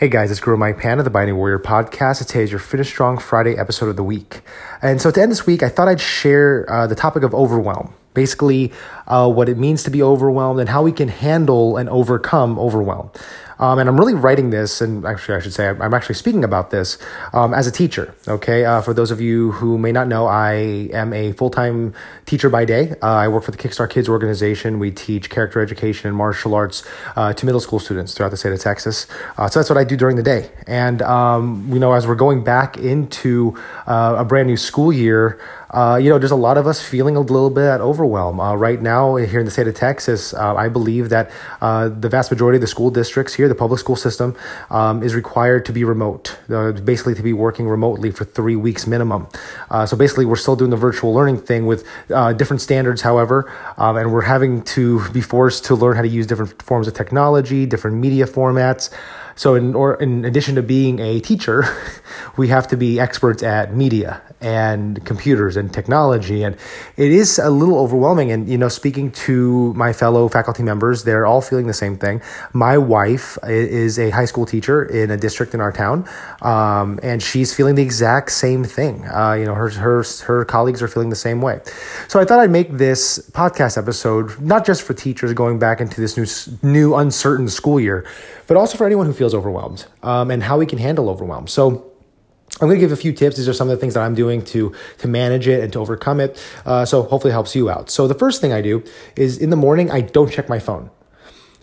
Hey guys, it's Guro Mike Pan of the Bayani Warrior podcast. Today is your Finish Strong Friday episode of the week. And so to end this week, I thought I'd share uh, the topic of overwhelm. Basically, uh, what it means to be overwhelmed and how we can handle and overcome overwhelm. Um, and I'm really writing this, and actually, I should say, I'm actually speaking about this um, as a teacher. Okay, uh, for those of you who may not know, I am a full time teacher by day. Uh, I work for the Kickstart Kids organization. We teach character education and martial arts uh, to middle school students throughout the state of Texas. Uh, so that's what I do during the day. And um, you know, as we're going back into uh, a brand new school year uh, you know, there's a lot of us feeling a little bit at overwhelm. Uh, right now, here in the state of Texas, uh, I believe that uh, the vast majority of the school districts here, the public school system, um, is required to be remote, uh, basically to be working remotely for three weeks minimum. Uh, so basically, we're still doing the virtual learning thing with different standards, however, um, and we're having to be forced to learn how to use different forms of technology, different media formats. So, in, or, in addition to being a teacher, we have to be experts at media and computers and technology. And it is a little overwhelming. And, you know, speaking to my fellow faculty members, they're all feeling the same thing. My wife is a high school teacher in a district in our town, um, and she's feeling the exact same thing. Uh, you know, her, her, her colleagues are feeling the same way. So I thought I'd make this podcast episode, not just for teachers going back into this new, new uncertain school year, but also for anyone who feels overwhelmed um, and how we can handle overwhelm. So, I'm going to give a few tips. These are some of the things that I'm doing to to manage it and to overcome it. Uh, so hopefully it helps you out. So the first thing I do is in the morning I don't check my phone.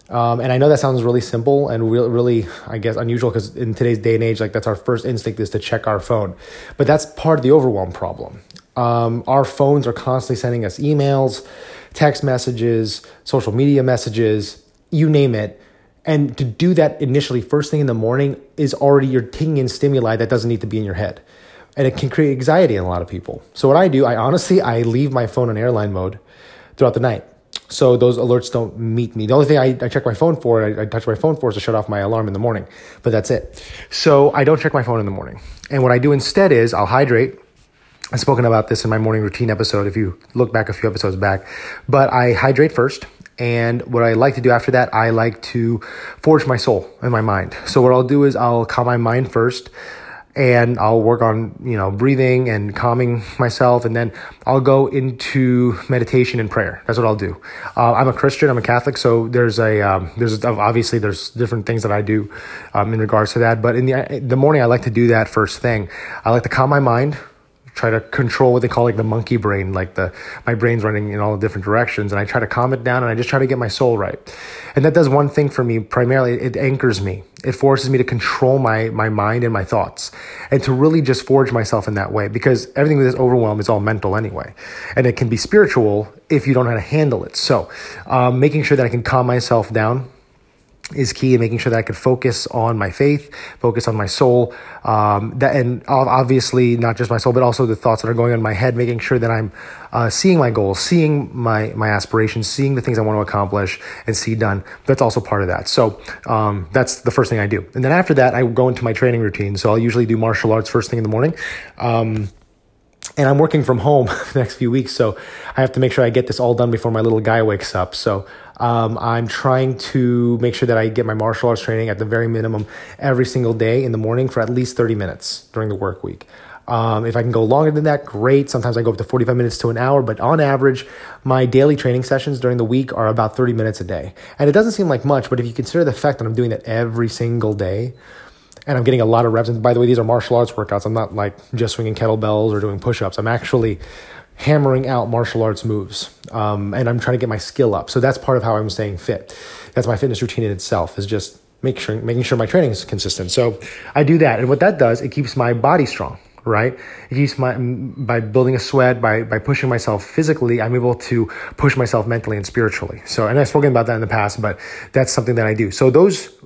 Um, and I know that sounds really simple and really, really I guess, unusual because in today's day and age, like that's our first instinct is to check our phone. But that's part of the overwhelm problem. Um, our phones are constantly sending us emails, text messages, social media messages, you name it and to do that initially, first thing in the morning, is already you're taking in stimuli that doesn't need to be in your head. And it can create anxiety in a lot of people. So what I do, I honestly, I leave my phone on airline mode throughout the night. So those alerts don't meet me. The only thing I, I check my phone for, I, I touch my phone for is to shut off my alarm in the morning. But that's it. So I don't check my phone in the morning. And what I do instead is I'll hydrate. I've spoken about this in my morning routine episode if you look back a few episodes back. But I hydrate first and what I like to do after that, I like to forge my soul and my mind. So what I'll do is I'll calm my mind first and I'll work on, you know, breathing and calming myself. And then I'll go into meditation and prayer. That's what I'll do. Uh, I'm a Christian. I'm a Catholic. So there's a, um, there's obviously there's different things that I do, um, in regards to that. But in the, the morning, I like to do that first thing. I like to calm my mind try to control what they call like the monkey brain, like the my brain's running in all different directions, and I try to calm it down, and I just try to get my soul right. And that does one thing for me primarily. It anchors me. It forces me to control my my mind and my thoughts, and to really just forge myself in that way. Because everything with this overwhelm is all mental anyway, and it can be spiritual if you don't know how to handle it. So, um, making sure that I can calm myself down is key in making sure that I could focus on my faith, focus on my soul, um, that, and obviously not just my soul, but also the thoughts that are going on in my head, making sure that I'm uh, seeing my goals, seeing my my aspirations, seeing the things I want to accomplish and see done. That's also part of that. So um, that's the first thing I do, and then after that, I go into my training routine. So I'll usually do martial arts first thing in the morning. Um, and I'm working from home the next few weeks, so I have to make sure I get this all done before my little guy wakes up. So um, I'm trying to make sure that I get my martial arts training at the very minimum every single day in the morning for at least 30 minutes during the work week. Um, if I can go longer than that, great. Sometimes I go up to 45 minutes to an hour, but on average, my daily training sessions during the week are about 30 minutes a day. And it doesn't seem like much, but if you consider the fact that I'm doing that every single day, and I'm getting a lot of reps. And by the way, these are martial arts workouts. I'm not like just swinging kettlebells or doing push ups. I'm actually hammering out martial arts moves um, and i'm trying to get my skill up. So that's part of how i'm staying fit. That's my fitness routine in itself is just make sure, making sure my training is consistent. So i do that. And what that does it keeps my body strong right? It keeps my by building a sweat by by pushing myself physically i'm able to push myself mentally and spiritually. So and i've spoken about that in the past but that's something that i do. So those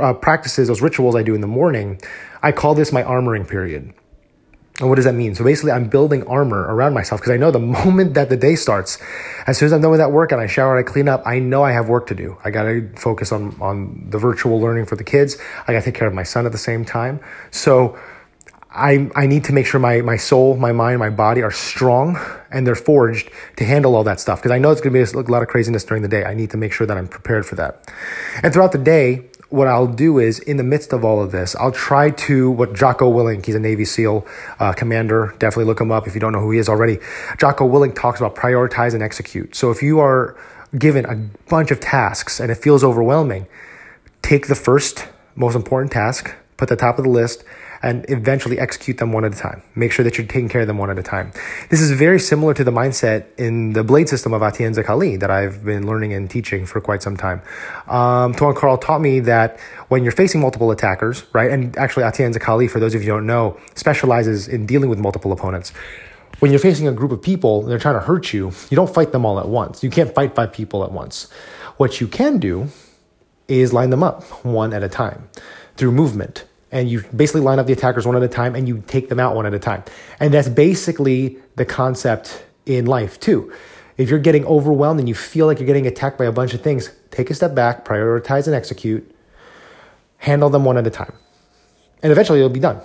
uh, practices those rituals i do in the morning i call this my armoring period and what does that mean? So basically, I'm building armor around myself because I know the moment that the day starts, as soon as I'm done with that work and I shower and I clean up, I know I have work to do. I got to focus on, on the virtual learning for the kids. I got to take care of my son at the same time. So I, I need to make sure my, my soul, my mind, my body are strong and they're forged to handle all that stuff. Because I know it's going to be a lot of craziness during the day. I need to make sure that I'm prepared for that. And throughout the day, what I'll do is in the midst of all of this, I'll try to what Jocko Willink, he's a Navy SEAL uh, commander. Definitely look him up if you don't know who he is already. Jocko Willink talks about prioritize and execute. So if you are given a bunch of tasks and it feels overwhelming, take the first most important task, put the top of the list, and eventually execute them one at a time. Make sure that you're taking care of them one at a time. This is very similar to the mindset in the blade system of Atienza Kali that I've been learning and teaching for quite some time. Um, Tuhon Karl taught me that when you're facing multiple attackers, right, and actually Atienza Kali, for those of you who don't know, specializes in dealing with multiple opponents when you're facing a group of people and they're trying to hurt you, you don't fight them all at once. You can't fight five people at once. What you can do is line them up one at a time through movement and you basically line up the attackers one at a time and you take them out one at a time. And that's basically the concept in life too. If you're getting overwhelmed and you feel like you're getting attacked by a bunch of things, take a step back, prioritize and execute, handle them one at a time. And eventually it'll be done.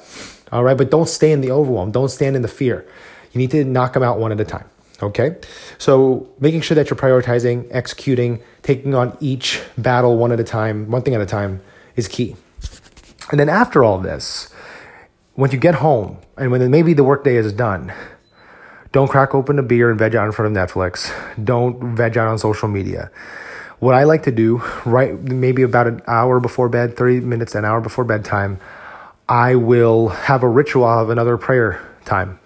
All right, but don't stay in the overwhelm, don't stand in the fear. You need to knock them out one at a time. Okay, so making sure that you're prioritizing, executing, taking on each battle one at a time, one thing at a time is key. And then after all this, when you get home and when maybe the workday is done, don't crack open a beer and veg out in front of Netflix. Don't veg out on social media. What I like to do, right, maybe about an hour before bed, 30 minutes, an hour before bedtime, I will have a ritual of another prayer time.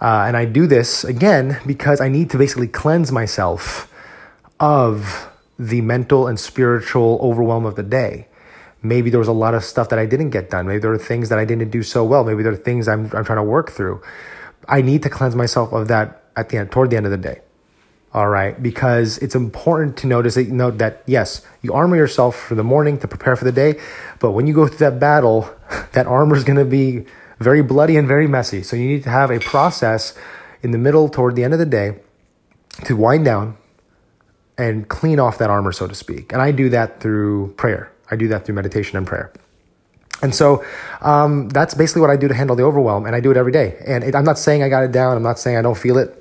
Uh, and I do this again because I need to basically cleanse myself of the mental and spiritual overwhelm of the day maybe there was a lot of stuff that I didn't get done. Maybe there were things that I didn't do so well. Maybe there are things I'm, I'm trying to work through. I need to cleanse myself of that at the end, toward the end of the day. All right, because it's important to notice that note that yes, you armor yourself for the morning to prepare for the day, but when you go through that battle, that armor is going to be very bloody and very messy. So you need to have a process in the middle toward the end of the day to wind down and clean off that armor, so to speak. And I do that through prayer. I do that through meditation and prayer. And so um, that's basically what I do to handle the overwhelm, and I do it every day. And it, I'm not saying I got it down, I'm not saying I don't feel it.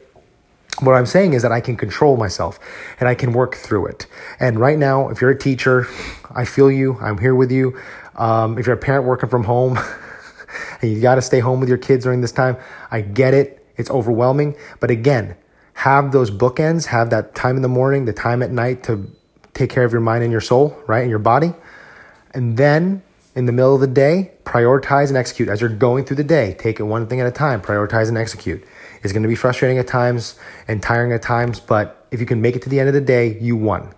What I'm saying is that I can control myself and I can work through it. And right now, if you're a teacher, I feel you, I'm here with you. Um, if you're a parent working from home and you got to stay home with your kids during this time, I get it. It's overwhelming. But again, have those bookends, have that time in the morning, the time at night to take care of your mind and your soul, right, and your body. And then in the middle of the day, prioritize and execute. As you're going through the day, take it one thing at a time, prioritize and execute. It's going to be frustrating at times and tiring at times, but if you can make it to the end of the day, you won.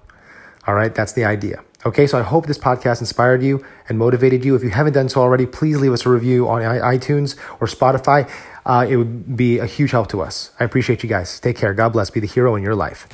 All right, that's the idea. Okay, so I hope this podcast inspired you and motivated you. If you haven't done so already, please leave us a review on iTunes or Spotify. Uh, it would be a huge help to us. I appreciate you guys. Take care. God bless. Be the hero in your life.